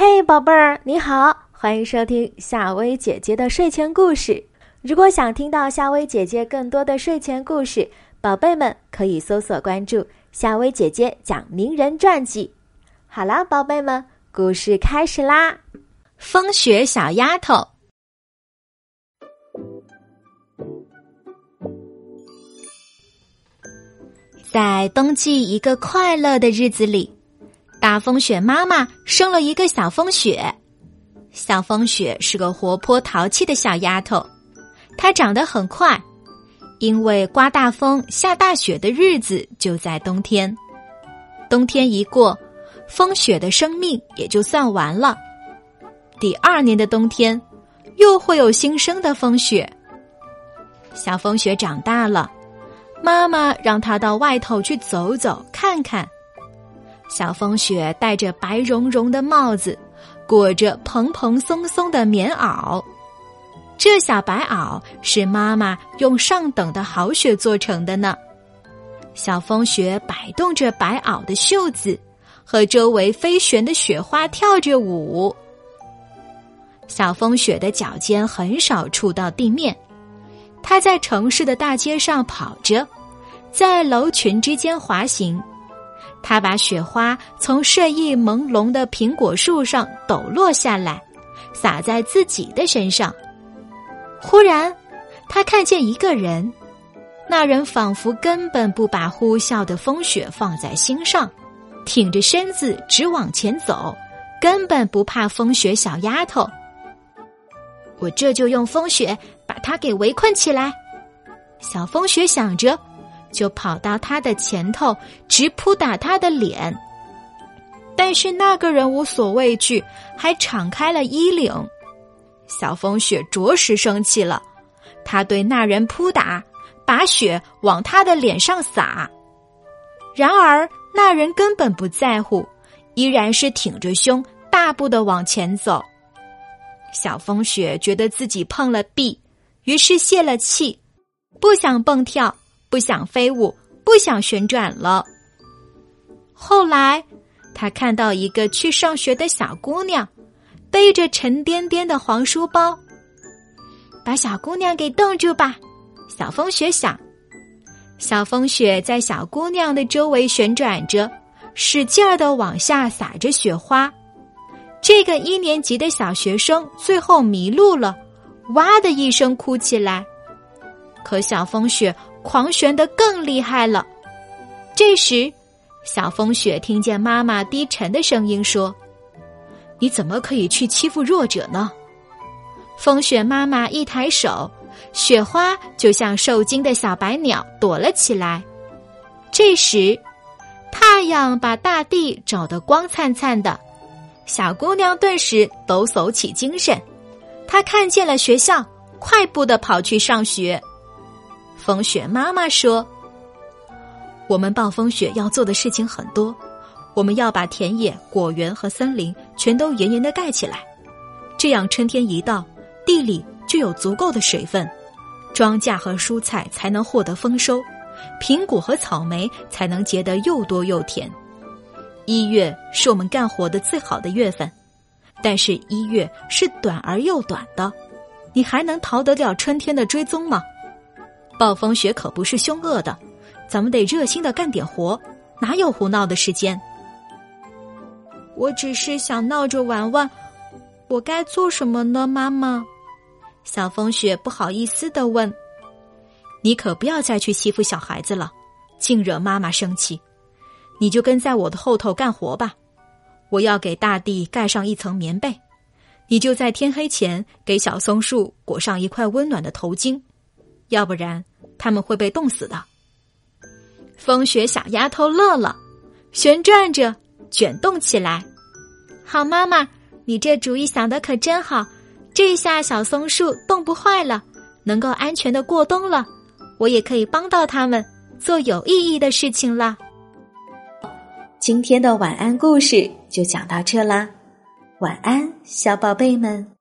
嘿，宝贝儿，你好，欢迎收听夏薇姐姐的睡前故事。如果想听到夏薇姐姐更多的睡前故事，宝贝们可以搜索关注夏薇姐姐讲名人传记。好啦，宝贝们，故事开始啦！风雪小丫头，在冬季一个快乐的日子里。大风雪妈妈生了一个小风雪，小风雪是个活泼淘气的小丫头，她长得很快，因为刮大风、下大雪的日子就在冬天。冬天一过，风雪的生命也就算完了。第二年的冬天，又会有新生的风雪。小风雪长大了，妈妈让她到外头去走走看看。小风雪戴着白绒绒的帽子，裹着蓬蓬松松的棉袄。这小白袄是妈妈用上等的好雪做成的呢。小风雪摆动着白袄的袖子，和周围飞旋的雪花跳着舞。小风雪的脚尖很少触到地面，它在城市的大街上跑着，在楼群之间滑行。他把雪花从睡意朦胧的苹果树上抖落下来，洒在自己的身上。忽然，他看见一个人，那人仿佛根本不把呼啸的风雪放在心上，挺着身子直往前走，根本不怕风雪。小丫头，我这就用风雪把他给围困起来。小风雪想着。就跑到他的前头，直扑打他的脸。但是那个人无所畏惧，还敞开了衣领。小风雪着实生气了，他对那人扑打，把雪往他的脸上洒。然而那人根本不在乎，依然是挺着胸，大步的往前走。小风雪觉得自己碰了壁，于是泄了气，不想蹦跳。不想飞舞，不想旋转了。后来，他看到一个去上学的小姑娘，背着沉甸甸的黄书包。把小姑娘给冻住吧，小风雪想。小风雪在小姑娘的周围旋转着，使劲儿的往下洒着雪花。这个一年级的小学生最后迷路了，哇的一声哭起来。可小风雪。狂旋的更厉害了。这时，小风雪听见妈妈低沉的声音说：“你怎么可以去欺负弱者呢？”风雪妈妈一抬手，雪花就像受惊的小白鸟躲了起来。这时，太阳把大地照得光灿灿的，小姑娘顿时抖擞起精神。她看见了学校，快步的跑去上学。风雪妈妈说：“我们暴风雪要做的事情很多，我们要把田野、果园和森林全都严严的盖起来，这样春天一到，地里就有足够的水分，庄稼和蔬菜才能获得丰收，苹果和草莓才能结得又多又甜。一月是我们干活的最好的月份，但是一月是短而又短的，你还能逃得了春天的追踪吗？”暴风雪可不是凶恶的，咱们得热心的干点活，哪有胡闹的时间？我只是想闹着玩玩，我该做什么呢？妈妈，小风雪不好意思的问：“你可不要再去欺负小孩子了，净惹妈妈生气。你就跟在我的后头干活吧，我要给大地盖上一层棉被，你就在天黑前给小松树裹上一块温暖的头巾。”要不然他们会被冻死的。风雪小丫头乐了，旋转着卷动起来。好妈妈，你这主意想的可真好，这下小松树冻不坏了，能够安全的过冬了。我也可以帮到他们做有意义的事情了。今天的晚安故事就讲到这啦，晚安，小宝贝们。